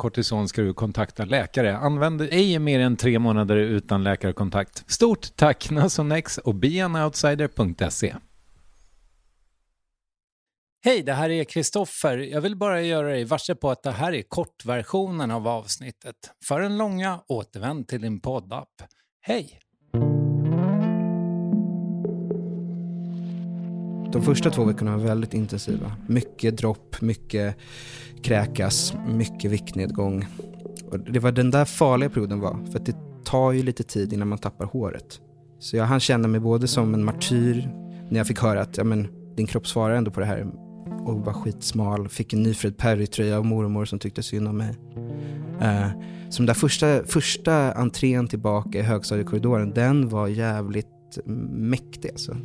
kortison ska du kontakta läkare. Använd ej mer än tre månader utan läkarkontakt. Stort tack Nasonex och beanoutsider.se. Hej, det här är Kristoffer. Jag vill bara göra dig varse på att det här är kortversionen av avsnittet. För den långa, återvänd till din poddapp. Hej! De första två veckorna var väldigt intensiva. Mycket dropp, mycket kräkas, mycket viktnedgång. Och det var den där farliga perioden var, för att det tar ju lite tid innan man tappar håret. Så jag hann känna mig både som en martyr när jag fick höra att ja, men, din kropp svarar ändå på det här och var skitsmal. Fick en ny Fred Perry-tröja av mormor som tyckte synd om mig. Uh, som där första, första entrén tillbaka i högstadiekorridoren, den var jävligt mäktig alltså.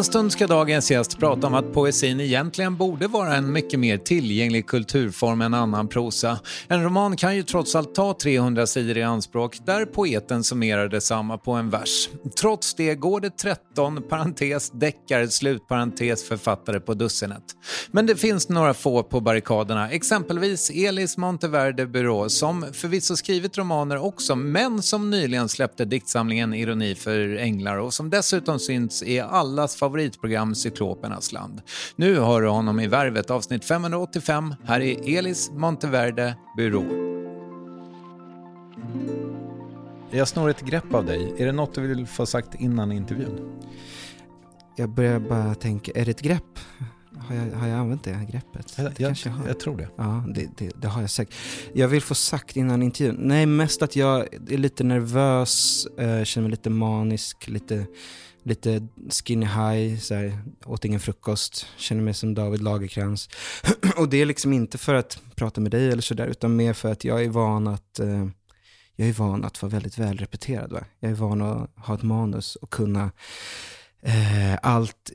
En stund ska dagens gäst prata om att poesin egentligen borde vara en mycket mer tillgänglig kulturform än annan prosa. En roman kan ju trots allt ta 300 sidor i anspråk där poeten summerar detsamma på en vers. Trots det går det 13 parentes deckare slutparentes författare på dussinet. Men det finns några få på barrikaderna, exempelvis Elis Monteverde Byrå som förvisso skrivit romaner också men som nyligen släppte diktsamlingen Ironi för änglar och som dessutom syns i allas favoritprogram Cyklopernas land. Nu hör du honom i Värvet avsnitt 585. Här är Elis Monteverde Byrå. Jag snor ett grepp av dig. Är det något du vill få sagt innan intervjun? Jag börjar bara tänka, är det ett grepp? Har jag, har jag använt det här greppet? Jag, det jag, kanske jag har. jag tror det. Ja, det, det, det har jag säkert. Jag vill få sagt innan intervjun. Nej, mest att jag är lite nervös, eh, känner mig lite manisk, lite, lite skinny high, så här, åt ingen frukost, känner mig som David Lagerkrans. Och det är liksom inte för att prata med dig eller sådär, utan mer för att jag är van att eh, jag är van att vara väldigt välrepeterad. Va? Jag är van att ha ett manus och kunna eh, allt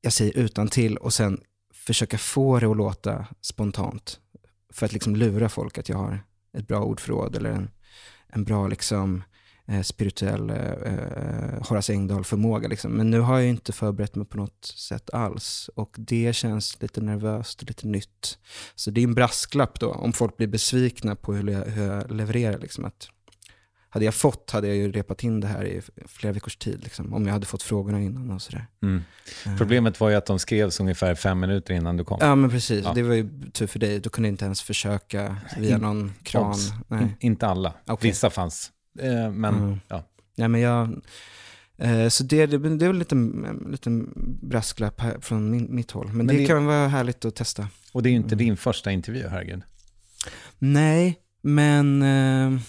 jag säger utan till och sen försöka få det att låta spontant. För att liksom lura folk att jag har ett bra ordförråd eller en, en bra liksom, eh, spirituell eh, eh, Horace Engdahl-förmåga. Liksom. Men nu har jag inte förberett mig på något sätt alls. Och det känns lite nervöst och lite nytt. Så det är en brasklapp då, om folk blir besvikna på hur jag, hur jag levererar. Liksom, att hade jag fått hade jag ju repat in det här i flera veckors tid. Liksom, om jag hade fått frågorna innan och sådär. Mm. Problemet var ju att de skrevs ungefär fem minuter innan du kom. Ja men precis, Ja. det var ju tur för dig. Du kunde inte ens försöka via någon kran. In, inte alla. Okej. Vissa fanns. Eh, men Mm. ja. Nej, men jag, eh, så det, det, det är väl lite, en liten brasklapp från min, mitt håll. Men, Men det, det- kan vara härligt att testa. Och det är ju inte Mm. din första intervju, herregud. Nej, men eh,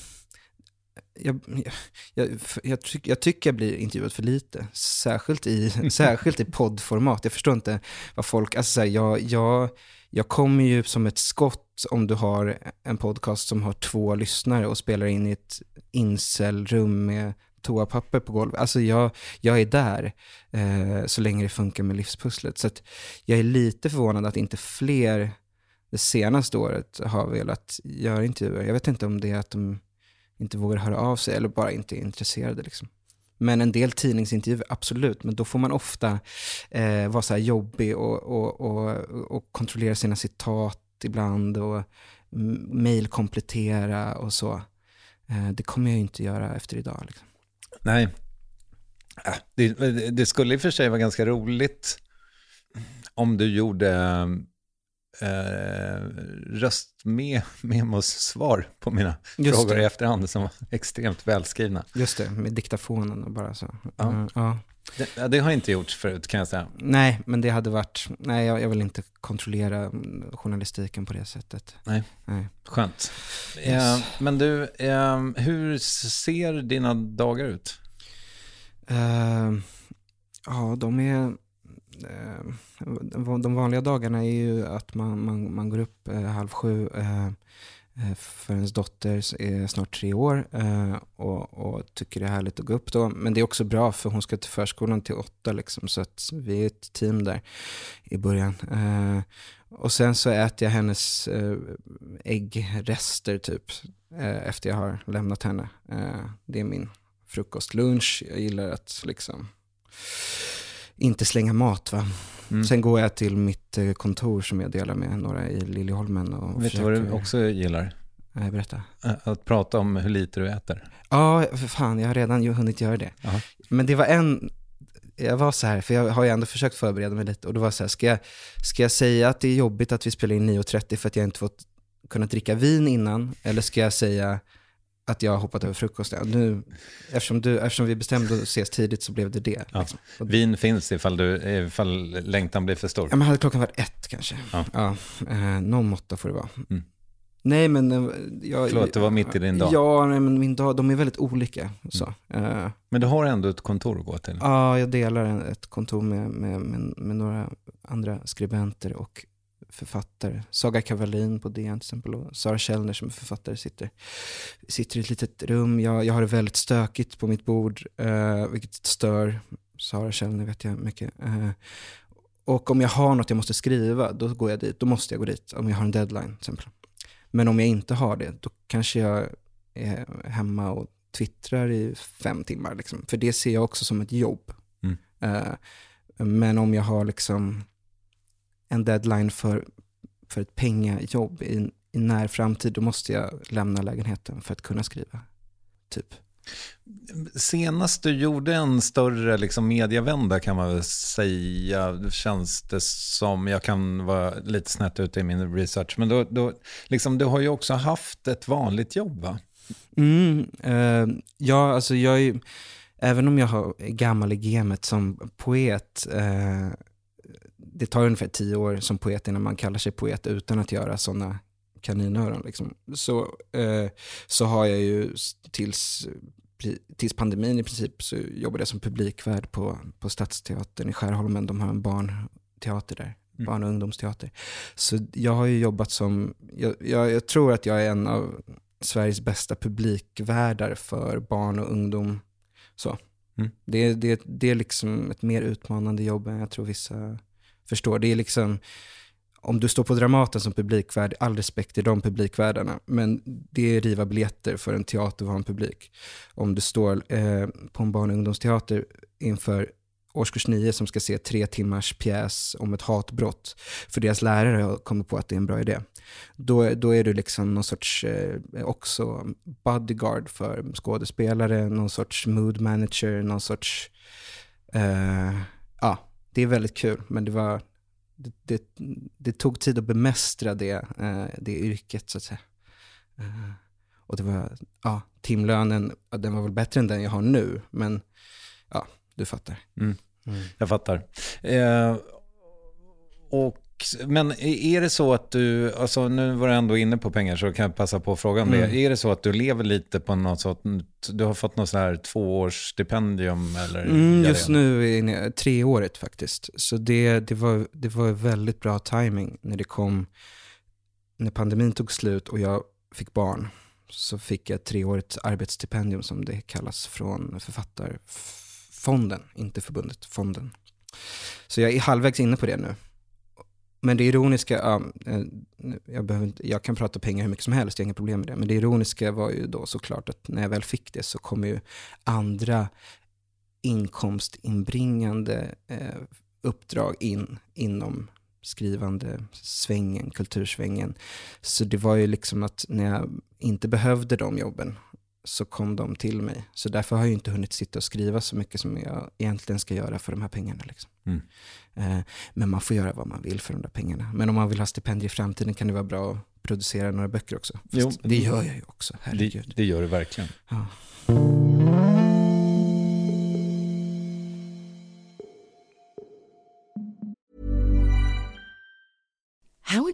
jag, jag, jag, jag, tyck, jag tycker jag blir intervjuad för lite. Särskilt i, särskilt i poddformat. Jag förstår inte vad folk... Alltså så här, jag, jag, jag kommer ju som ett skott om du har en podcast som har två lyssnare och spelar in i ett incelrum med toapapper på golvet. Alltså jag, jag är där eh, så länge det funkar med livspusslet. Så att jag är lite förvånad att inte fler det senaste året har velat göra intervjuer. Jag vet inte om det är att de inte vågar höra av sig eller bara inte är intresserade. Liksom. Men en del tidningsintervjuer, absolut. Men då får man ofta eh, vara så här jobbig och, och, och, och kontrollera sina citat ibland och mejlkomplettera och så. Eh, det kommer jag ju inte göra efter idag. Liksom. Nej. Det, det skulle i och för sig vara ganska roligt om du gjorde eh, röstmemos svar på mina Just frågor det. i efterhand som var extremt välskrivna. Just det, med diktafonen och bara så. Ja. Eh, ja. Det, det har inte gjorts förut kan jag säga. Nej, men det hade varit, nej jag, jag vill inte kontrollera mm, journalistiken på det sättet. Nej. Nej. Skönt. Yes. Eh, men du, eh, hur ser dina dagar ut? Eh, ja, de är... Eh, de vanliga dagarna är ju att man, man, man går upp eh, halv sju eh, eh för ens dotter är eh, snart tre år eh, och, och tycker det är härligt att gå upp då. Men det är också bra för hon ska till förskolan till åtta liksom, så att vi är ett team där i början. Eh, och sen så äter jag hennes eh, äggrester typ eh, efter jag har lämnat henne. Eh, det är min frukost, lunch. Jag gillar att liksom inte slänga mat. Va? Mm. Sen går jag till mitt eh, kontor som jag delar med några i Liljeholmen. Och Vet du vad du försöker- också gillar? Nej, berätta. Att prata om hur lite du äter. Ja, för fan, jag har redan ju hunnit göra det. Jaha. Men det var en, jag var så här, för jag har ju ändå försökt förbereda mig lite och det var så här, ska jag, ska jag säga att det är jobbigt att vi spelar in 9.30 för att jag inte fått kunnat dricka vin innan? Eller ska jag säga att jag har hoppat över frukosten? Nu, eftersom, du, eftersom vi bestämde att ses tidigt så blev det det. Ja. Liksom. Vin finns ifall, du, ifall längtan blir för stor. Ja, men hade klockan varit ett kanske. Ja. Ja. eh, någon måtta får det vara. Mm. Nej, men... eh, Jag, Förlåt, det var mitt i din dag. Ja, nej, men min dag, de är väldigt olika. Så. Eh, Men du har ändå ett kontor att gå till. Ja, jag delar ett kontor med, med, med, med några andra skribenter och författare. Saga Kavalin på DN till exempel och Sara Källner som är författare sitter, sitter i ett litet rum. Jag, jag har det väldigt stökigt på mitt bord, eh, vilket stör Sara Källner vet jag mycket. Eh, och om jag har något jag måste skriva, då går jag dit. Då måste jag gå dit, om jag har en deadline till exempel. Men om jag inte har det, då kanske jag är hemma och twittrar i fem timmar. Liksom. För det ser jag också som ett jobb. Mm. Eh, men om jag har liksom en deadline för, för ett pengajobb i, i när framtid, då måste jag lämna lägenheten för att kunna skriva. Typ. Senast du gjorde en större liksom, medievända kan man väl säga, känns det som, jag kan vara lite snett ute i min research, men då, då, liksom, du har ju också haft ett vanligt jobb va? Mm, eh, ja, alltså jag är även om jag har gammal i gamet som poet, eh, det tar ungefär tio år som poet innan man kallar sig poet utan att göra sådana kaninöron. Liksom. Så, eh, så har jag ju tills, tills pandemin i princip så jobbade jag som publikvärd på, på Stadsteatern i Skärholmen. De har en barnteater där, Mm. barn och ungdomsteater. Så jag har ju jobbat som, jag, jag, jag tror att jag är en av Sveriges bästa publikvärdar för barn och ungdom. Så. Mm. Det, det, det är liksom ett mer utmanande jobb än jag tror vissa förstår. Det är liksom, om du står på Dramaten som publikvärd, all respekt till de publikvärdarna, men det är riva biljetter för en teatervan publik. Om du står eh, på en barn och ungdomsteater inför årskurs 9 som ska se tre timmars pjäs om ett hatbrott, för deras lärare har kommit på att det är en bra idé. Då, då är du liksom någon sorts, eh, också bodyguard för skådespelare, någon sorts mood manager, någon sorts, eh, ja, det är väldigt kul, men det var, det, det, det tog tid att bemästra det, eh, det yrket så att säga. Eh, och det var, ja, timlönen, den var väl bättre än den jag har nu, men ja, du fattar. Mm. Jag fattar. Eh, och, men är det så att du, alltså nu var du ändå inne på pengar så kan jag passa på frågan mm. det. Är det så att du lever lite på något sätt, du har fått något så här tvåårsstipendium eller? Mm, just nu är det treårigt faktiskt. Så det, det, var, det var väldigt bra timing när det kom, när pandemin tog slut och jag fick barn så fick jag ett treårigt arbetsstipendium som det kallas från författarfonden, inte förbundet, fonden. Så jag är halvvägs inne på det nu. Men det ironiska, ja, eh, jag, behöver inte, jag kan prata pengar hur mycket som helst, jag har inga problem med det. Men det ironiska var ju då såklart att när jag väl fick det så kom ju andra inkomstinbringande eh, uppdrag in inom skrivande svängen, kultursvängen. Så det var ju liksom att när jag inte behövde de jobben så kom de till mig. Så därför har jag inte hunnit sitta och skriva så mycket som jag egentligen ska göra för de här pengarna. Liksom. Mm. Eh, men man får göra vad man vill för de där pengarna. Men om man vill ha stipendier i framtiden kan det vara bra att producera några böcker också. jo, det gör jag ju också, herregud. Det, det gör du verkligen. Ja.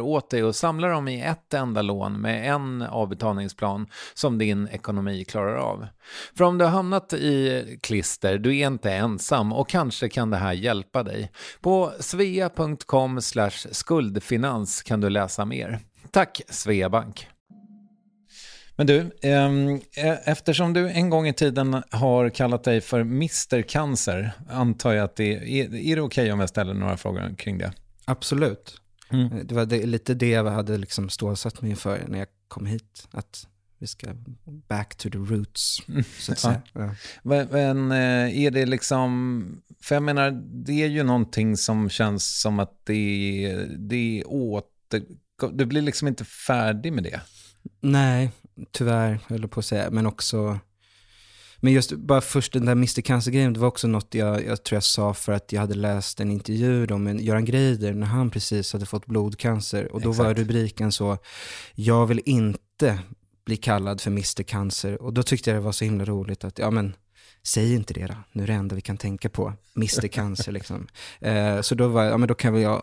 åt dig och samlar dem i ett enda lån med en avbetalningsplan som din ekonomi klarar av. För om du har hamnat i klister, du är inte ensam och kanske kan det här hjälpa dig. På svea.com skuldfinans kan du läsa mer. Tack Sveabank! Men du, ehm, e- eftersom du en gång i tiden har kallat dig för Mr Cancer, antar jag att det är, är det okej okay om jag ställer några frågor kring det? Absolut. Mm. Det var det, lite det jag hade liksom stålsatt mig för när jag kom hit. Att vi ska back to the roots, så att säga. Ja. Men eh, är det liksom, för jag menar, det är ju någonting som känns som att det, det är åter, du blir liksom inte färdig med det. Nej, tyvärr, höll jag på att säga. Men också, men just bara först den där Mr Cancer-grejen, det var också något jag, jag tror jag sa för att jag hade läst en intervju då med Göran Greider när han precis hade fått blodcancer. Och då Exakt. var rubriken så, jag vill inte bli kallad för Mr Cancer. Och då tyckte jag det var så himla roligt att, ja men, säg inte det då. Nu är det enda vi kan tänka på, Mr Cancer liksom. Eh, så då var ja men då kan väl jag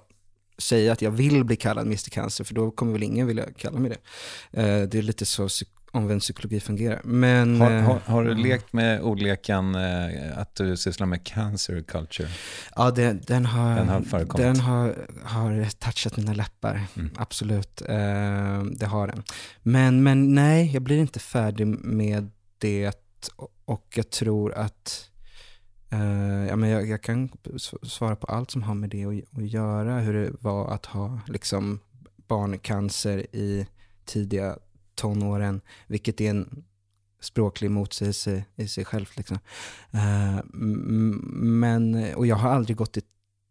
säga att jag vill bli kallad Mr Cancer, för då kommer väl ingen vilja kalla mig det. Eh, det är lite så omvänd psykologi fungerar. Men, har, har, har, du eh, lekt med ordleken eh, att du sysslar med cancer culture? Ja, det, den har, den har, den har, har touchat mina läppar. Mm. Absolut, eh, det har den. Men, men nej, jag blir inte färdig med det och jag tror att ja, men jag, jag, kan svara på allt som har med det att, att göra. Hur det var att ha liksom, barncancer i tidiga tonåren, vilket är en språklig motsägelse i sig själv. Liksom. Uh, men, och jag har aldrig gått i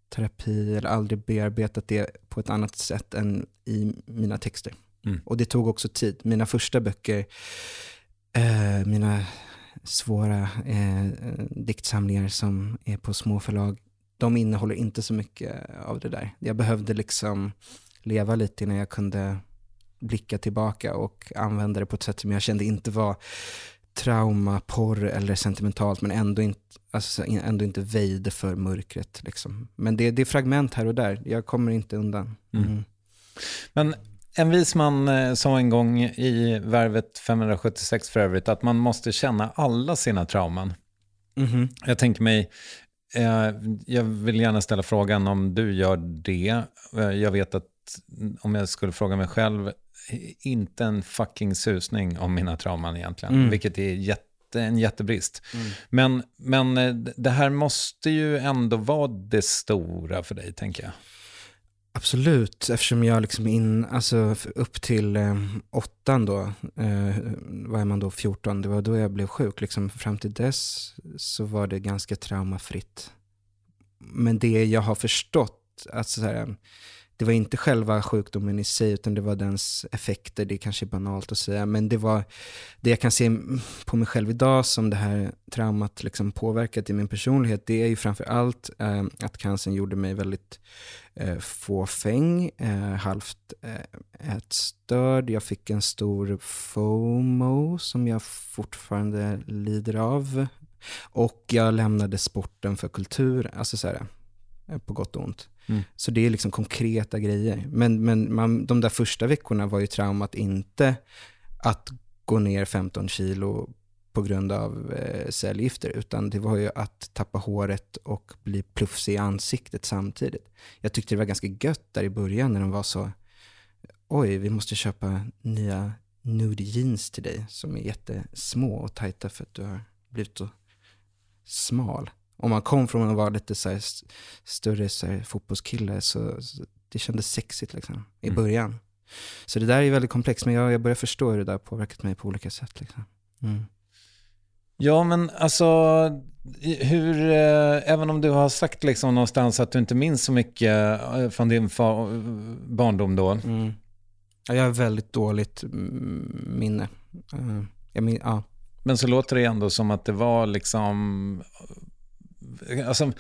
terapi eller aldrig bearbetat det på ett annat sätt än i mina texter. Mm. Och det tog också tid. Mina första böcker, uh, mina svåra eh, diktsamlingar som är på små förlag, de innehåller inte så mycket av det där. Jag behövde liksom leva lite innan jag kunde blicka tillbaka och använda det på ett sätt som jag kände inte var trauma, porr eller sentimentalt, men ändå inte, alltså, ändå inte väjde för mörkret. Liksom. Men det, det är fragment här och där, jag kommer inte undan. Mm. Mm. Men en vis man eh, sa en gång i Värvet 576 för övrigt att man måste känna alla sina trauman. Mm. Jag tänker mig, eh, jag vill gärna ställa frågan om du gör det. Eh, jag vet att om jag skulle fråga mig själv, inte en fucking susning om mina trauman egentligen, mm. vilket är jätte, en jättebrist. Mm. Men, men eh, det här måste ju ändå vara det stora för dig, tänker jag. Absolut, eftersom jag liksom in, alltså upp till eh, åttan då, eh, var man då 14, det var då jag blev sjuk. Liksom, fram till dess så var det ganska traumafritt. Men det jag har förstått, alltså så här, det var inte själva sjukdomen i sig, utan det var dens effekter. Det är kanske är banalt att säga, men det var det jag kan se på mig själv idag som det här traumat liksom påverkat i min personlighet. Det är ju framför allt eh, att cancern gjorde mig väldigt eh, fåfäng, eh, halvt eh, ätstörd. Jag fick en stor FOMO som jag fortfarande lider av. Och jag lämnade sporten för kultur, alltså så här, på gott och ont. Mm. Så det är liksom konkreta grejer. Men, men man, de där första veckorna var ju traumat inte att gå ner 15 kilo på grund av eh, cellgifter, utan det var ju att tappa håret och bli plufsig i ansiktet samtidigt. Jag tyckte det var ganska gött där i början när de var så, oj, vi måste köpa nya nude jeans till dig som är jättesmå och tajta för att du har blivit så smal om man kom från att vara lite så här större så här fotbollskille så, så det kändes sexigt liksom, i mm. början. Så det där är väldigt komplext, men jag, jag börjar förstå hur det där påverkat mig på olika sätt. Liksom. Mm. Ja, men alltså Hur, eh, även om du har sagt liksom någonstans att du inte minns så mycket eh, från din barndom då. Mm. Ja, jag har väldigt dåligt minne. Uh, min, ja. Men så låter det ändå som att det var liksom... Alltså,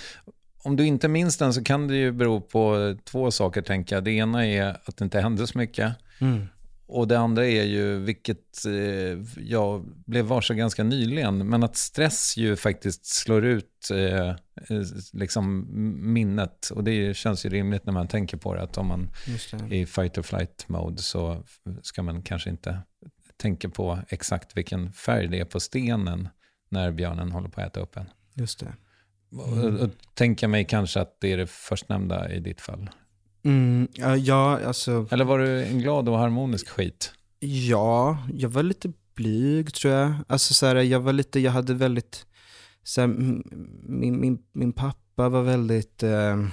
om du inte minns den så kan det ju bero på två saker tänker jag. Det ena är att det inte hände så mycket. Mm. Och det andra är ju, vilket eh, jag blev varse ganska nyligen, men att stress ju faktiskt slår ut eh, eh liksom minnet. Och det känns ju rimligt när man tänker på det, att om man är i fight or flight mode så ska man kanske inte tänka på exakt vilken färg det är på stenen när björnen håller på att äta upp en. Just det. Mm. Och, tänka mig kanske att det är det förstnämnda i ditt fall. Mm, ja, alltså... Eller var du en glad och harmonisk skit? Ja, jag var lite blyg tror jag. Alltså så här, jag var lite, jag hade väldigt, så här, min, min, min pappa var väldigt, eh,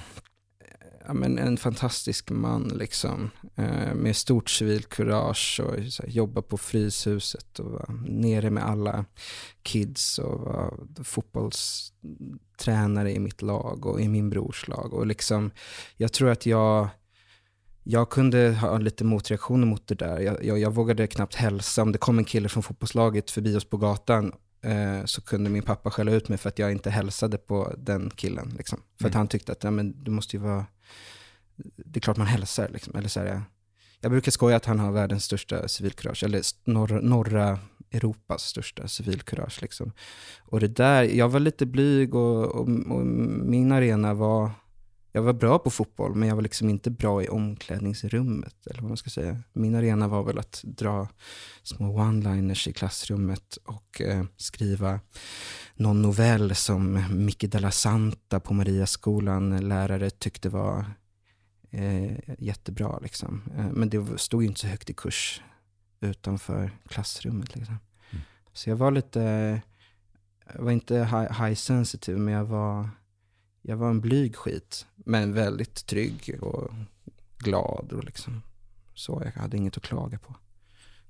ja, men en fantastisk man liksom. Eh, med stort civilkurage och här, jobba på Fryshuset och var nere med alla kids och var fotbollstränare i mitt lag och i min brors lag. Och liksom, jag tror att jag jag kunde ha lite motreaktioner mot det där. Jag, jag, jag, vågade knappt hälsa. Om det kom en kille från fotbollslaget förbi oss på gatan eh, så kunde min pappa skälla ut mig för att jag inte hälsade på den killen. Liksom. För mm. att han tyckte att ja, men, du måste ju vara det är klart man hälsar. Liksom. Eller så här, jag, brukar skoja att han har världens största civilkurage, eller norra, norra Europas största civilkurage. Liksom. Och det där, jag var lite blyg och, och, och, min arena var, jag var bra på fotboll, men jag var liksom inte bra i omklädningsrummet. Eller vad man ska säga. Min arena var väl att dra små one-liners i klassrummet och eh, skriva någon novell som Micke de la Santa på Mariaskolan, lärare, tyckte var eh, jättebra. Liksom. Eh, men det stod ju inte så högt i kurs utanför klassrummet. Liksom. Mm. Så jag var lite, jag var inte high, high sensitive, men jag var, jag var en blyg skit. Men väldigt trygg och glad och liksom så. Jag hade inget att klaga på.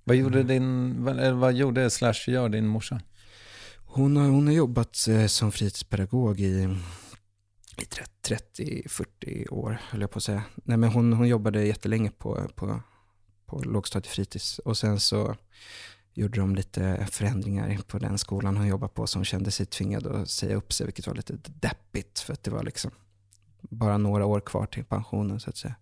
Vad gjorde din, vad, vad gjorde slash gör din morsa? Hon har, hon har jobbat eh, som fritidspedagog i i 30-40 år, höll jag på att säga. Nej, men hon, hon jobbade jättelänge på, på, på lågstadiefritids och sen så gjorde de lite förändringar på den skolan hon jobbade på, så hon kände sig tvingad att säga upp sig, vilket var lite deppigt, för att det var liksom bara några år kvar till pensionen, så att säga.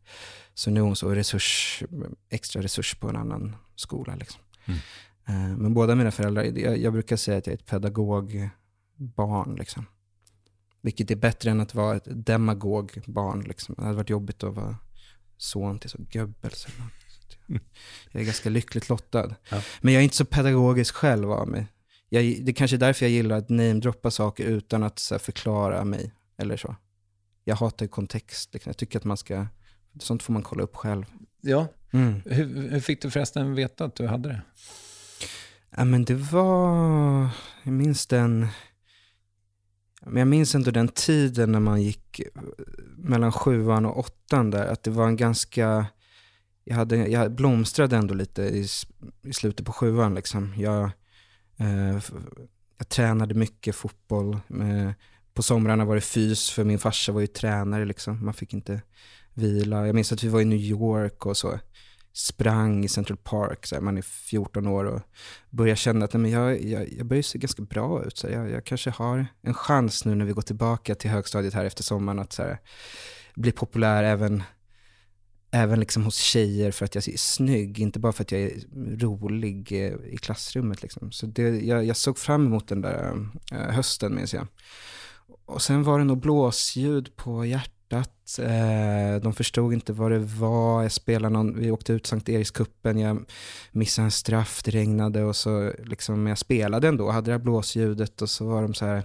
Så nu är hon så resurs, extra resurs på en annan skola. Liksom. Mm. Eh, men båda mina föräldrar, jag, jag, brukar säga att jag är ett pedagogbarn. Liksom. Vilket är bättre än att vara ett demagogbarn. Liksom. Det hade varit jobbigt att vara son till så Goebbels. Jag är ganska lyckligt lottad. Ja. Men jag är inte så pedagogisk själv av mig. Jag, det är kanske är därför jag gillar att namedroppa saker utan att här, förklara mig. Eller så. Jag hatar kontext. Liksom. Jag tycker att man ska, sånt får man kolla upp själv. Ja. Mm. Hur, hur, fick du förresten veta att du hade det? Ja, men det var, jag minns den, men jag minns ändå den tiden när man gick eh, mellan sjuan och åttan där, att det var en ganska, jag, hade, jag blomstrade ändå lite i, i slutet på sjuan. Liksom. Jag, eh, jag tränade mycket fotboll. Med, på somrarna var det fys, för min farsa var ju tränare. Liksom. Man fick inte vila. Jag minns att vi var i New York och så sprang i Central Park, så här, man är 14 år och börjar känna att nej, men jag, jag, jag börjar se ganska bra ut. Så jag, jag kanske har en chans nu när vi går tillbaka till högstadiet här efter sommaren att så här, bli populär även, även liksom hos tjejer för att jag är snygg, inte bara för att jag är rolig eh, i klassrummet. Liksom. Så det, jag, jag såg fram emot den där eh, hösten minns jag. Och sen var det nog blåsljud på hjärtat hjärtat. Eh, de förstod inte vad det var. Jag spelade någon, vi åkte ut Sankt Erikskuppen, jag missade en straff, det regnade och så liksom, jag spelade ändå, hade det här blåsljudet och så var de så här,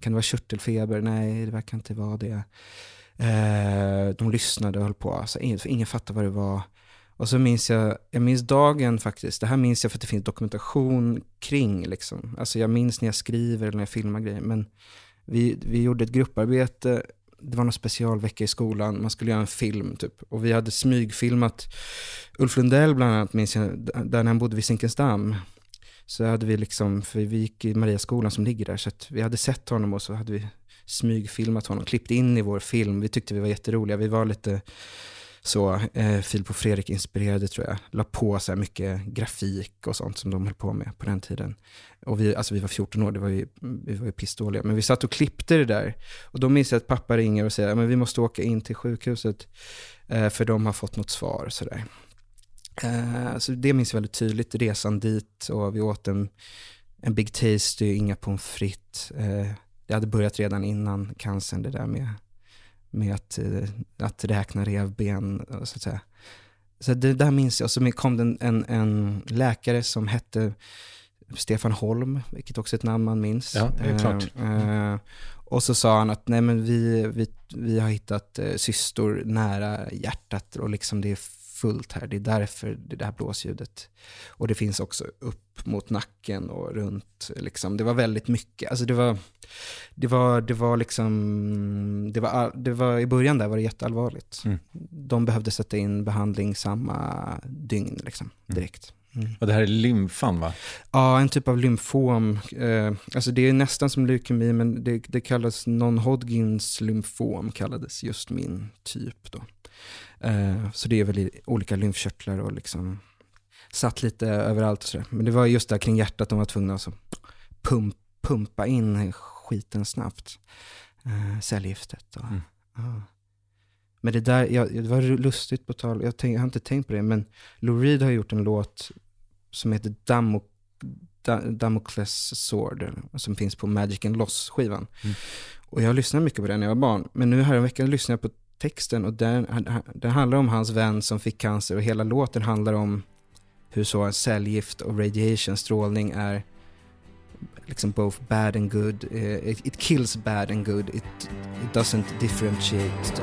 kan det vara körtelfeber? Nej, det verkar inte vara det. Eh, de lyssnade och höll på, alltså, ingen, ingen fattade vad det var. Och så minns jag, jag minns dagen faktiskt, det här minns jag för att det finns dokumentation kring liksom. Alltså jag minns när jag skriver eller när jag filmar grejer, men vi, vi gjorde ett grupparbete det var någon specialvecka i skolan, man skulle göra en film typ. Och vi hade smygfilmat Ulf Lundell bland annat, minns jag, där när han bodde vid Zinkensdamm. Så hade vi liksom, för vi gick i Mariaskolan som ligger där, så att vi hade sett honom och så hade vi smygfilmat honom, klippt in i vår film. Vi tyckte vi var jätteroliga. Vi var lite så, eh, Filip och Fredrik inspirerade tror jag. La på så här mycket grafik och sånt som de höll på med på den tiden. Och vi, alltså vi var 14 år, det var ju, vi var ju pissdåliga. Men vi satt och klippte det där. Och då minns jag att pappa ringer och säger, att vi måste åka in till sjukhuset. Eh, för de har fått något svar sådär. Eh, så det minns jag väldigt tydligt, resan dit och vi åt en, en Big Tasty, inga pommes frites. Eh, det hade börjat redan innan cancern, det där med, med att, eh, att räkna revben. Så att säga. Så det där minns jag. Så kom det en, en läkare som hette Stefan Holm, vilket också är ett namn man minns. Ja, det är klart. Eh, eh, och så sa han att nej men vi, vi, vi har hittat eh, cystor nära hjärtat och liksom det är fullt här. Det är därför det, här blåsljudet. Och det finns också upp mot nacken och runt. Liksom. Det var väldigt mycket. Alltså det var, det var, det var liksom, det var, det var, i början där var det jätteallvarligt. Mm. De behövde sätta in behandling samma dygn liksom, direkt. Mm. Och det här är lymfan va? Ja, en typ av lymfom. Eh, alltså det är nästan som leukemi, men det, det kallas non-Hodgins lymfom, kallades just min typ då. Eh, så det är väl olika lymfkörtlar och liksom satt lite överallt och sådär. Men det var just där kring hjärtat de var tvungna att pump, pumpa in skiten snabbt. Uh, cellgiftet och, mm. uh. Men det där, jag, det var lustigt på tal, jag, tänk, jag har inte tänkt på det, men Lou Reed har gjort en låt som heter Damo, Damocles Sword, som finns på Magic and Loss-skivan. Mm. Och jag lyssnade mycket på den när jag var barn, men nu häromveckan lyssnade jag på texten och den, den handlar om hans vän som fick cancer och hela låten handlar om hur så cellgift och radiation, strålning är liksom both bad and good. Eh, it, it kills bad and good. It, it doesn't differentiate.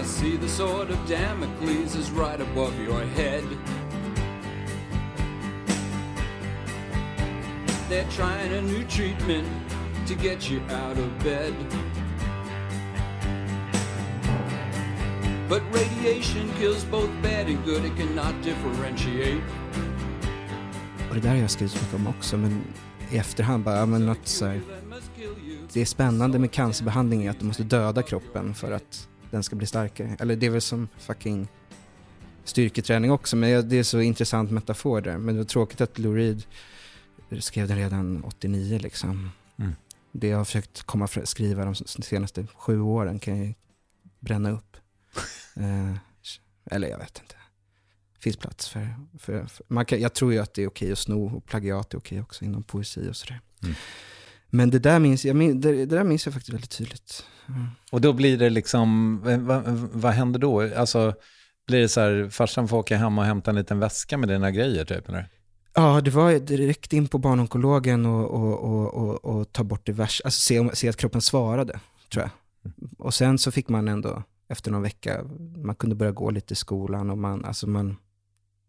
I see the sword of Damocles is right above your head. They're trying a new treatment to get you out of bed. But radiation kills both bad and good, it cannot differentiate. Och det där har jag skrivit mycket om också, men i efterhand bara, ja, men något så här, Det är spännande med cancerbehandling är att du måste döda kroppen för att den ska bli starkare. Eller det är väl som fucking styrketräning också, men det är så intressant metafor där. Men det var tråkigt att Lou Reed skrev den redan 89 liksom. Mm. Det jag har försökt komma skriva de senaste sju åren kan jag bränna upp. Eh, eller jag vet inte. finns plats för, för, för man kan, jag tror ju att det är okej att sno och plagiat är okej också inom poesi och sådär. Mm. Men det där, minns, jag, det, det, där minns jag faktiskt väldigt tydligt. Mm. Och då blir det liksom, vad, vad händer då? Alltså, blir det så här, farsan får åka hem och hämta en liten väska med dina grejer typ? Eller? Ja, det var direkt in på barnonkologen och, och, och, och, och ta bort det värsta, alltså se, se att kroppen svarade, tror jag. Mm. Och sen så fick man ändå efter någon vecka, man kunde börja gå lite i skolan och man, alltså man,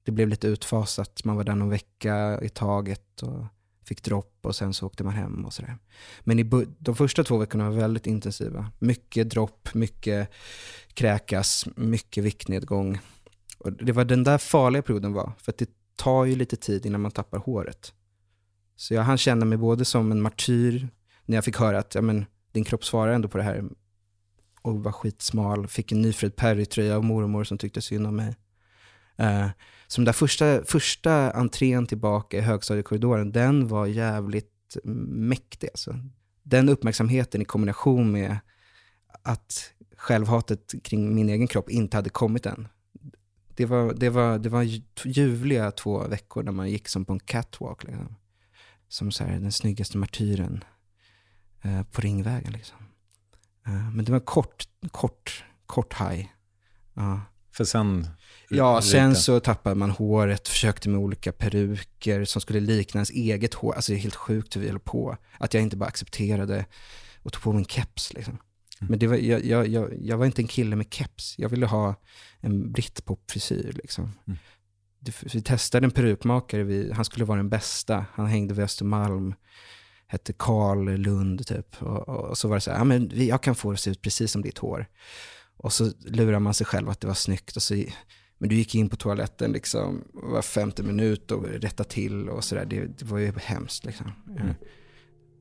det blev lite utfasat. Man var där någon vecka i taget och fick dropp och sen så åkte man hem och sådär. Men i de första två veckorna var väldigt intensiva. Mycket dropp, mycket kräkas, mycket viktnedgång. Och det var den där farliga perioden var, för att det tar ju lite tid innan man tappar håret. Så jag hann känna mig både som en martyr, när jag fick höra att ja, men, din kropp svarar ändå på det här och var skitsmal. Fick en Nyfred Perry-tröja av mormor som tyckte synd om mig. Uh, så den där första, första entrén tillbaka i högstadiekorridoren, den var jävligt mäktig. Alltså. Den uppmärksamheten i kombination med att självhatet kring min egen kropp inte hade kommit än. Det var, det var, det var ljuvliga två veckor när man gick som på en catwalk. Liksom. Som så här, den snyggaste martyren eh, på Ringvägen. Liksom. Uh, men det var kort, kort, kort haj. Uh. För sen? Ja, sen så tappade man håret, försökte med olika peruker som skulle likna ens eget hår. Alltså det är helt sjukt hur vi höll på. Att jag inte bara accepterade och tog på mig en keps. Liksom. Mm. Men det var, jag, jag, jag, jag, var inte en kille med keps. Jag ville ha en britpop-frisyr. Liksom. Mm. Vi testade en perukmakare, vi, han skulle vara den bästa. Han hängde vid Östermalm hette Karl Lund typ. Och, och, så var det så här, ja, men jag kan få det att se ut precis som ditt hår. Och så lurar man sig själv att det var snyggt och så Men du gick in på toaletten liksom var femte minut och rättade till och sådär. Det, det, var ju hemskt liksom. Mm.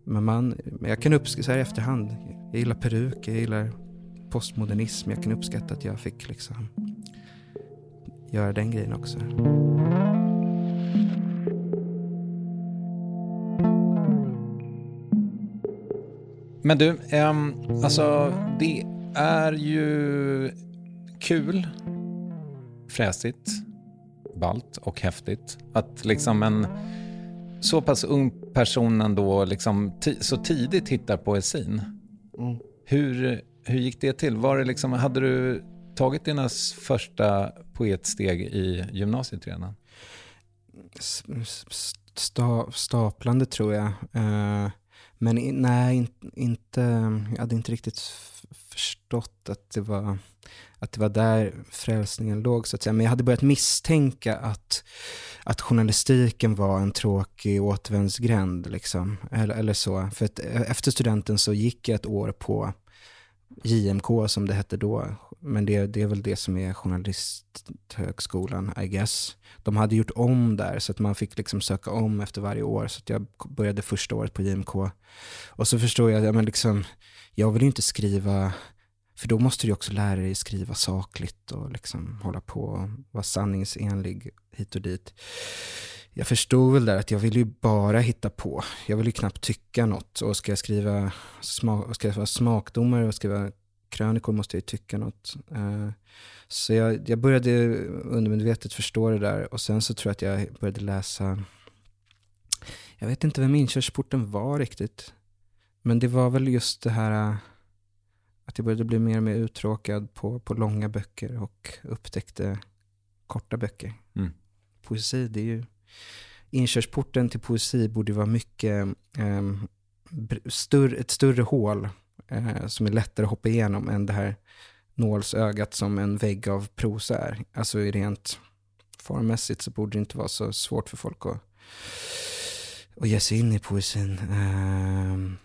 Men man, jag kan uppskatta i efterhand. Jag gillar peruk, jag gillar postmodernism. Jag kan uppskatta att jag fick liksom göra den grejen också. Men du, um, alltså det är ju kul, fräsigt, balt och häftigt att liksom en så pass ung person ändå liksom så tidigt hittar poesin. Mm. Hur, hur gick det till? Var det liksom, hade du tagit dina första poetsteg i gymnasiet redan? Sta, staplande tror jag. Uh, men nej, in, inte, jag hade inte riktigt förstått att det, var, att det var där frälsningen låg. Så att säga. Men jag hade börjat misstänka att, att journalistiken var en tråkig återvändsgränd. Liksom. Eller, eller så. För att eh, efter studenten så gick jag ett år på JMK som det hette då. Men det, det är väl det som är journalisthögskolan, I guess. De hade gjort om där så att man fick liksom söka om efter varje år. Så jag började första året på JMK. Och så förstår jag, ja, men liksom, jag vill ju inte skriva, för då måste du också lära dig skriva sakligt och liksom hålla på och vara sanningsenlig hit och dit jag förstod väl där att jag vill ju bara hitta på. Jag vill ju knappt tycka något. Och ska jag skriva, smak, ska jag vara smakdomare och skriva krönikor måste jag ju tycka något. Uh, så jag, jag började undermedvetet förstå det där och sen så tror jag att jag började läsa, jag vet inte vem inkörsporten var riktigt. Men det var väl just det här att jag började bli mer och mer uttråkad på, på långa böcker och upptäckte korta böcker. Mm. Poesi, det är ju inkörsporten till poesi borde vara mycket eh, större, ett större hål eh, som är lättare att hoppa igenom än det här nålsögat som en vägg av prosa är. Alltså rent formmässigt så borde det inte vara så svårt för folk att, att ge sig in i poesin. Eh,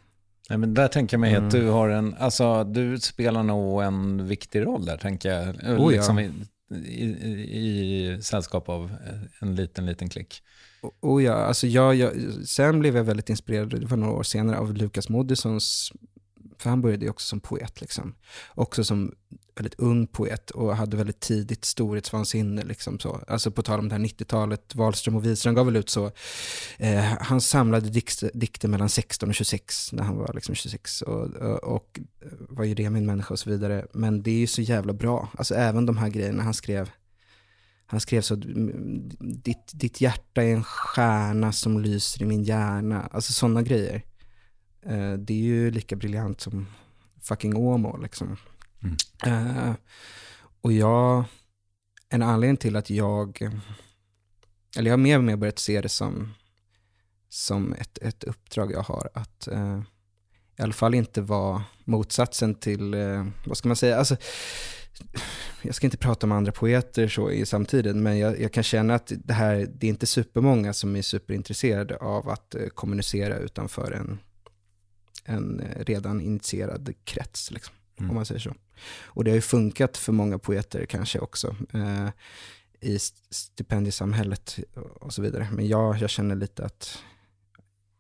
Nej, men där tänker jag mig mm. att du har en, alltså du spelar nog en viktig roll där tänker jag. Oh, liksom ja i, i, sällskap av en liten, liten klick. Oh ja, alltså jag, jag, sen blev jag väldigt inspirerad, det var några år senare, av Lukas Moodyssons, för han började ju också som poet, liksom. också som väldigt ung poet och hade väldigt tidigt storhetsvansinne. Liksom så. Alltså på tal om det här 90-talet, Wahlström och Wistrand gav väl ut så. Eh, han samlade dikter, dikter mellan 16 och 26 när han var liksom 26 och, och, och eh, var ju det min människa och så vidare. Men det är ju så jävla bra. Alltså även de här grejerna han skrev. Han skrev så, mm, ditt, ditt hjärta är en stjärna som lyser i min hjärna. Alltså sådana grejer. Eh, det är ju lika briljant som fucking Åmål liksom. Mm. Uh, och jag, en anledning till att jag, eller jag har mer och mer börjat se det som, som ett, ett uppdrag jag har att uh, i alla fall inte vara motsatsen till, uh, vad ska man säga, alltså, jag ska inte prata om andra poeter så i samtiden, men jag, jag, kan känna att det här, det är inte supermånga som är superintresserade av att kommunicera utanför en, en redan initierad krets. Liksom mm. om man säger så. Och det har ju funkat för många poeter kanske också eh, i stipendiesamhället och så vidare. Men jag, jag känner lite att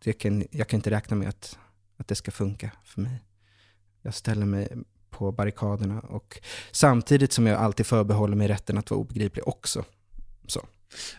det kan, jag kan inte räkna med att, att det ska funka för mig. Jag ställer mig på barrikaderna och samtidigt som jag alltid förbehåller mig rätten att vara obegriplig också. Så.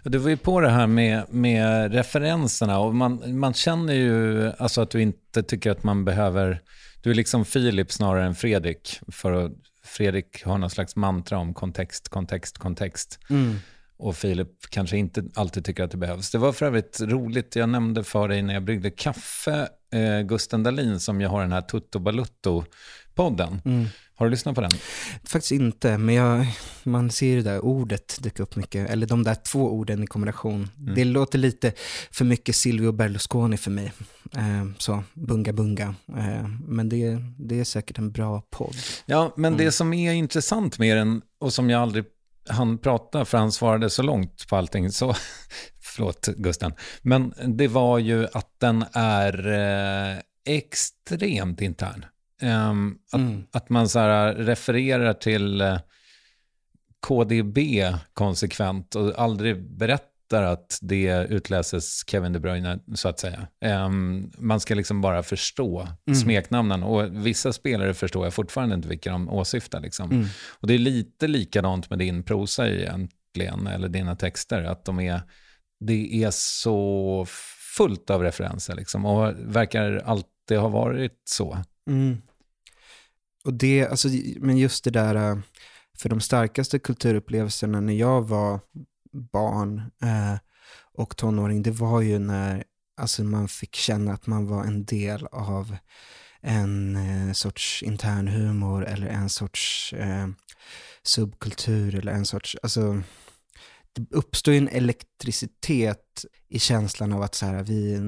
Du var ju på det här med, med referenserna och man, man känner ju alltså att du inte tycker att man behöver du är liksom Filip snarare än Fredrik. För att Fredrik har någon slags mantra om kontext, kontext, kontext. Mm. Och Filip kanske inte alltid tycker att det behövs. Det var för övrigt roligt, jag nämnde för dig när jag bryggde kaffe, eh, Gusten Dahlin som jag har den här Tutto Balutto-podden. Mm. Har du lyssnat på den? Faktiskt inte, men jag, man ser ju det där ordet dyka upp mycket, eller de där två orden i kombination. Mm. Det låter lite för mycket Silvio Berlusconi för mig. Eh, så, bunga bunga. Eh, men det, det är säkert en bra podd. Ja, men mm. det som är intressant med den, och som jag aldrig han prata, för han svarade så långt på allting, så, förlåt Gusten, men det var ju att den är eh, extremt intern. Um, att, mm. att, man så här refererar till uh, KDB konsekvent och aldrig berättar att det utläses Kevin De Bruyne, så att säga. Um, man ska liksom bara förstå mm. smeknamnen. Och vissa spelare förstår jag fortfarande inte vilka de åsyftar. Liksom. Mm. Och det är lite likadant med din prosa egentligen, eller dina texter. Att de är, det är så fullt av referenser liksom, och verkar alltid ha varit så. Mm. Och det, alltså, men just det där, äh, för de starkaste kulturupplevelserna när jag var barn eh, och tonåring, det var ju när alltså, man fick känna att man var en del av en eh, sorts intern humor eller en sorts eh, subkultur eller en sorts, alltså det uppstår ju en elektricitet i känslan av att så här, vi,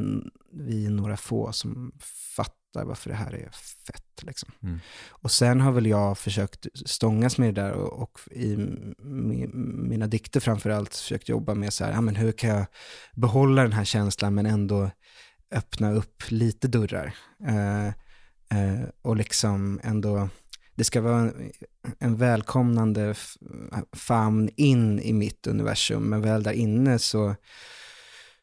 vi är några få som fattar varför det här är fett. Liksom. Mm. Och sen har väl jag försökt stångas med det där och, och i mina dikter framförallt försökt jobba med så här, ja, men hur kan jag behålla den här känslan men ändå öppna upp lite dörrar. Eh, eh, och liksom ändå det ska vara en, en välkomnande famn in i mitt universum, men väl där inne så,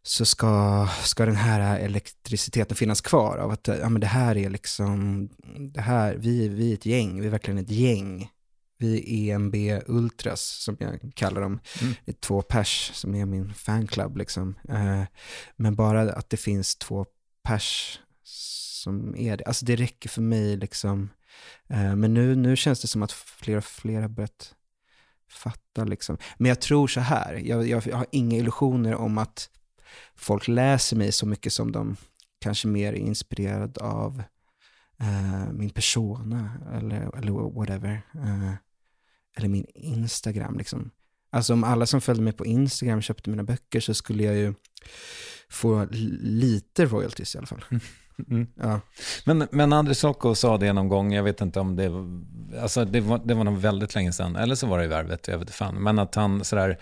så ska, ska den här elektriciteten finnas kvar av att ja, men det här är liksom, det här, vi, vi är ett gäng, vi är verkligen ett gäng. Vi är EMB Ultras, som jag kallar dem. Mm. Det är två pers som är min fanclub. Liksom. Eh, men bara att det finns två pers som är det. Alltså det räcker för mig liksom Eh, men nu, nu känns det som att fler och fler har börjat fatta. Liksom. Men jag tror så här, jag, jag, jag har inga illusioner om att folk läser mig så mycket som de kanske mer är inspirerade av uh, min persona eller, eller whatever. Uh, eller min Instagram. Liksom. Alltså om alla som följde mig på Instagram köpte mina böcker så skulle jag ju få lite royalties i alla fall. Mm. Ja. Men, men André Socko sa det någon gång, jag vet inte om det alltså det var, det var nog väldigt länge sedan, eller så var det i Värvet, jag vet inte fan, men att han sådär,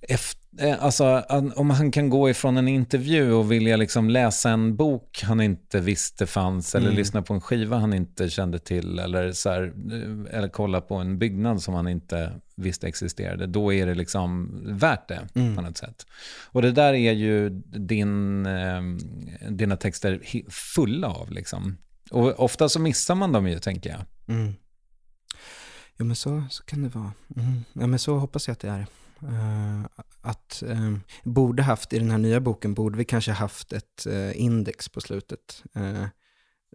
efter Eh, alltså, om han kan gå ifrån en intervju och vilja liksom läsa en bok han inte visste fanns eller mm. lyssna på en skiva han inte kände till eller, så här, eh, eller kolla på en byggnad som han inte visste existerade, då är det liksom värt det mm. på något sätt. Och det där är ju din, eh, dina texter fulla av. Liksom. Och ofta så missar man dem ju, tänker jag. Mm. Ja, men så, så kan det vara. Mm. Ja, men så hoppas jag att det är. Uh, att uh, borde haft, i den här nya boken, borde vi kanske haft ett uh, index på slutet. Eh,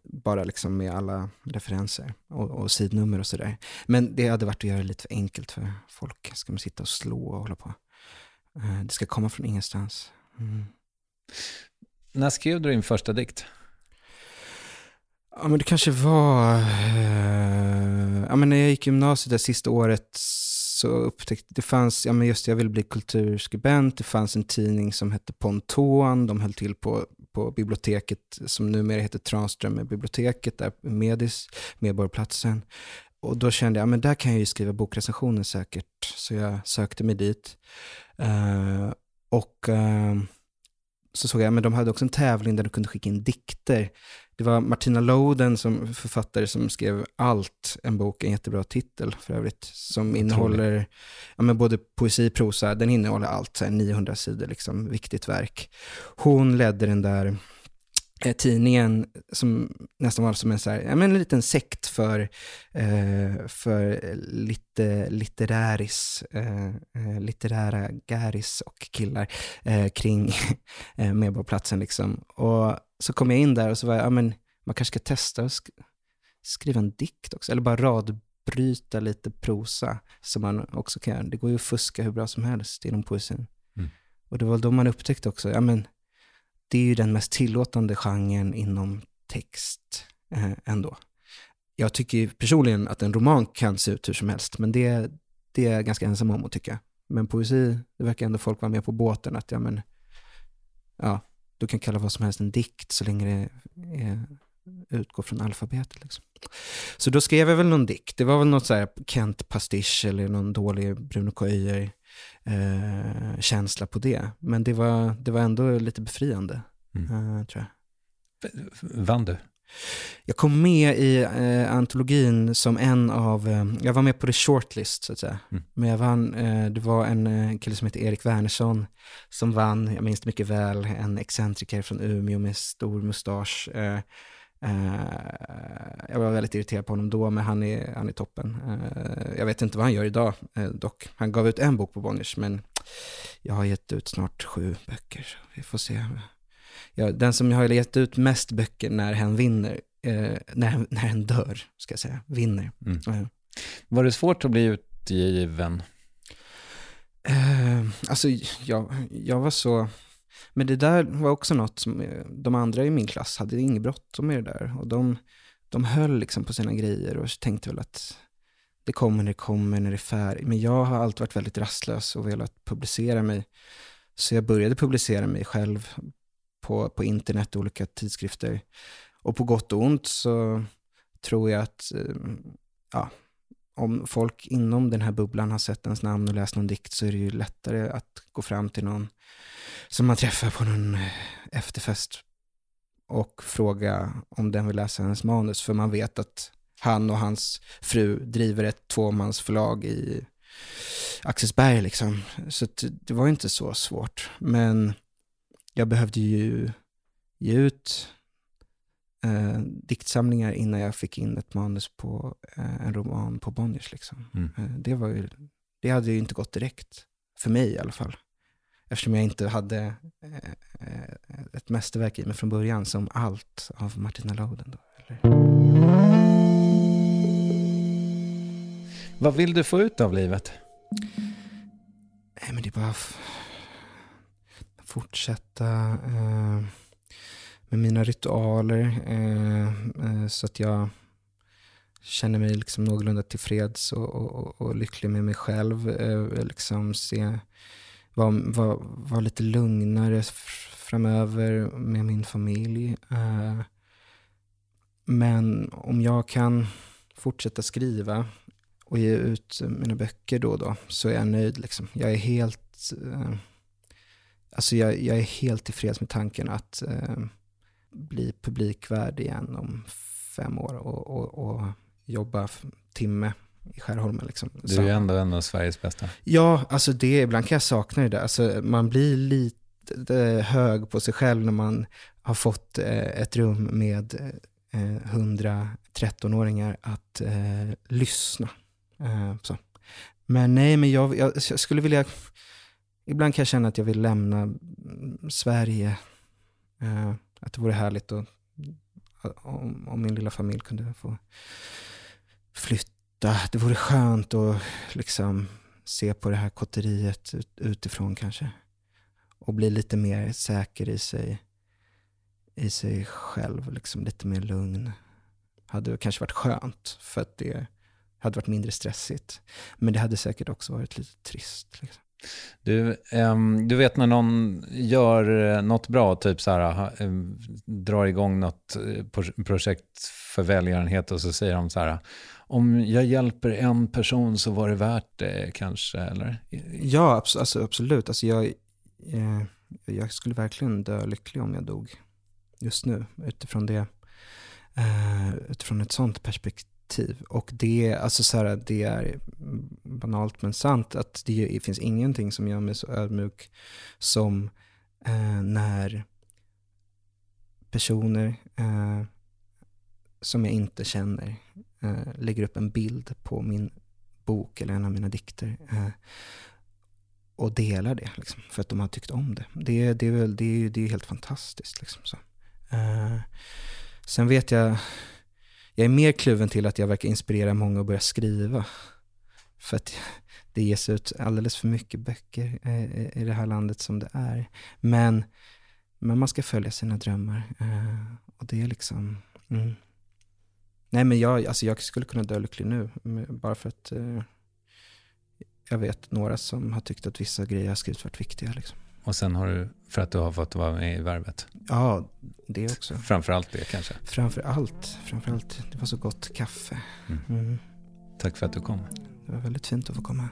bara liksom med alla referenser och, och sidnummer och sådär. Men det hade varit att göra det lite för enkelt för folk. Ska man sitta och slå och hålla på. det ska komma från ingenstans. Mm. När skrev du din första dikt? Ja men det kanske var, eh, ja men när jag gick gymnasiet det sista året så upptäckte, det fanns, ja men just jag ville bli kulturskribent, det fanns en tidning som hette Ponton, de höll till på, på biblioteket som numera heter Tranströmer biblioteket, där Medis, Medborgarplatsen. Och då kände jag, ja men där kan jag ju skriva bokrecensioner säkert, så jag sökte mig dit. Uh, och uh, så såg jag, men de hade också en tävling där du kunde skicka in dikter det var Martina Loden som författare som skrev Allt, en bok, en jättebra titel för övrigt, som innehåller ja, men både poesi och prosa, den innehåller allt, så 900 sidor, liksom, viktigt verk. Hon ledde den där tidningen som nästan var som en, så här, ja, men en liten sekt för, eh, för lite litteräris, eh, eh litterära gäris och killar eh, kring eh, Medborgarplatsen. Liksom. Och så kom jag in där och så var jag, ja men man kanske ska testa att sk skriva en dikt också, eller bara radbryta lite prosa, som man också kan göra. Det går ju att fuska hur bra som helst inom poesin. Mm. Och det var då man upptäckte också, ja men det är ju den mest tillåtande genren inom text eh, ändå. Jag tycker personligen att en roman kan se ut hur som helst, men det, det är jag ganska ensam om att tycka. Men poesi, det verkar ändå folk vara med på båten, att ja men, ja, du kan kalla vad som helst en dikt så länge det är, utgår från alfabetet. Liksom. Så då skrev jag väl någon dikt. Det var väl något så här Kent pastisch eller någon dålig Bruno K. Eh, känsla på det. Men det var, det var ändå lite befriande, mm. eh, tror jag. Vann du? Jag kom med i eh, antologin som en av, eh, jag var med på the shortlist så att säga. Mm. Men jag vann, eh, det var en eh, kille som heter Erik Wernersson som vann, jag minns det mycket väl, en excentriker från Umeå med stor mustasch. Eh, jag var väldigt irriterad på honom då, men han är, han är toppen. Eh, jag vet inte vad han gör idag eh, dock. Han gav ut en bok på Bonniers, men jag har gett ut snart sju böcker. Så vi får se. Ja, den som har gett ut mest böcker när hen vinner, när, när hen dör, ska jag säga, vinner. Mm. Var det svårt att bli utgiven? Alltså, jag, jag var så... Men det där var också något som eh, de andra i min klass hade inget bråttom med det där. Och de, de höll liksom på sina grejer och tänkte väl att det kommer när det kommer, när det är färdigt. Men jag har alltid varit väldigt rastlös och velat publicera mig. Så jag började publicera mig själv på, på internet och olika tidskrifter. Och på gott och ont så tror jag att eh, ja, om folk inom den här bubblan har sett ens namn och läst någon dikt så är det ju lättare att gå fram till någon som man träffar på någon eh, efterfest och fråga om den vill läsa ens manus. För man vet att han och hans fru driver ett tvåmansförlag i Axelsberg liksom. Så det var inte så svårt. Men jag behövde ju ge ut eh, diktsamlingar innan jag fick in ett manus på eh, en roman på Bonniers. Liksom. Mm. Eh, det, var ju, det hade ju inte gått direkt, för mig i alla fall. Eftersom jag inte hade eh, ett mästerverk i mig från början, som allt av Martina Loden. Då? Vad vill du få ut av livet? Nej, men det är bara f- fortsätta eh, med mina ritualer eh, eh, så att jag känner mig liksom någorlunda tillfreds och, och, och, lycklig med mig själv. Eh, liksom se, vara var, var lite lugnare framöver med min familj. Eh, men om jag kan fortsätta skriva och ge ut mina böcker då och då så är jag nöjd. Liksom. Jag är helt eh, alltså jag, jag är helt tillfreds med tanken att eh, bli publikvärd igen om fem år och, och, och jobba timme i Skärholmen. Liksom. Du är ju ändå en av Sveriges bästa. Ja, alltså det, ibland kan jag sakna det där. Alltså man blir lite hög på sig själv när man har fått eh, ett rum med eh, 100 13-åringar att eh, lyssna. Eh, så. Men nej, men jag, jag, jag skulle vilja... Ibland kan jag känna att jag vill lämna mm, Sverige. Eh, att det vore härligt att, om, om min lilla familj kunde få flytta. Det vore skönt att liksom se på det här kotteriet ut, utifrån kanske. Och bli lite mer säker i sig, i sig själv, liksom lite mer lugn. Hade kanske varit skönt för att det hade varit mindre stressigt. Men det hade säkert också varit lite trist. Liksom. Du, ehm, du vet när någon gör eh, något bra, typ så här, ehm, drar igång något eh, projekt för välgörenhet och så säger de så här, om jag hjälper en person så var det värt det kanske, eller? Ja, alltså, absolut. Alltså, jag, eh, jag skulle verkligen dö lycklig om jag dog just nu utifrån det. Eh, utifrån ett sånt perspektiv. Och det, alltså, så här, det är banalt men sant att det finns ingenting som gör mig så ödmjuk som eh, när personer eh, som jag inte känner eh, lägger upp en bild på min bok eller en av mina dikter eh, och delar det liksom, för att de har tyckt om det. Det, det, är, väl, det, är, ju- det är helt fantastiskt. Liksom, så. Eh, sen vet jag, jag är mer kluven till att jag verkar inspirera många att börja skriva. För att det ges ut alldeles för mycket böcker eh, i det här landet som det är. Men, men man ska följa sina drömmar. Eh, och det är liksom... Mm. Nej men jag, alltså jag skulle kunna dö lycklig nu, bara för att eh, jag vet några som har tyckt att vissa grejer jag skrivit varit viktiga. Liksom. Och sen har du, för att du har fått vara med i Värvet. Ja, det också. Framför allt det kanske. Framför allt, framför allt, det var så gott kaffe. Mm. Mm. Tack för att du kom. Det var väldigt fint att få komma.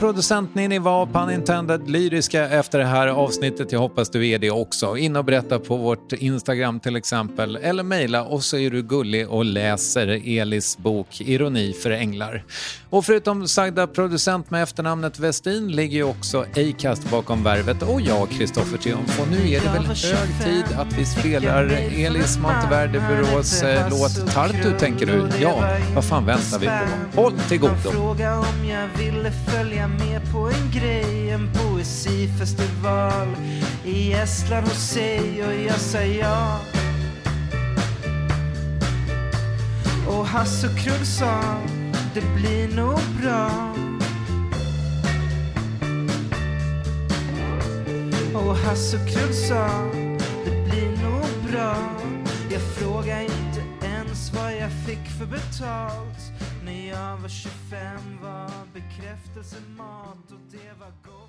Producent Ninni var, pun intended, lyriska efter det här avsnittet. Jag hoppas du är det också. In och berätta på vårt Instagram till exempel, eller mejla och så är du gullig och läser Elis bok Ironi för änglar. Och förutom sagda producent med efternamnet Westin ligger ju också Acast bakom värvet och jag, Kristoffer Triumf. Och nu är det väl hög tid att vi spelar Elis Monteverde Burås eh, låt Tartu, tänker du? Ja, vad fan väntar vi på? Håll till godo! Fråga om jag ville följa med på en grej, en poesifestival i Estland hos sig och jag sa ja. Och Hasse och Krull sa, det blir nog bra. Och Hasse och Krull sa, blir nog bra. Jag frågar inte ens vad jag fick för betalt. När jag var 25 var bekräftelse mat och det var gott.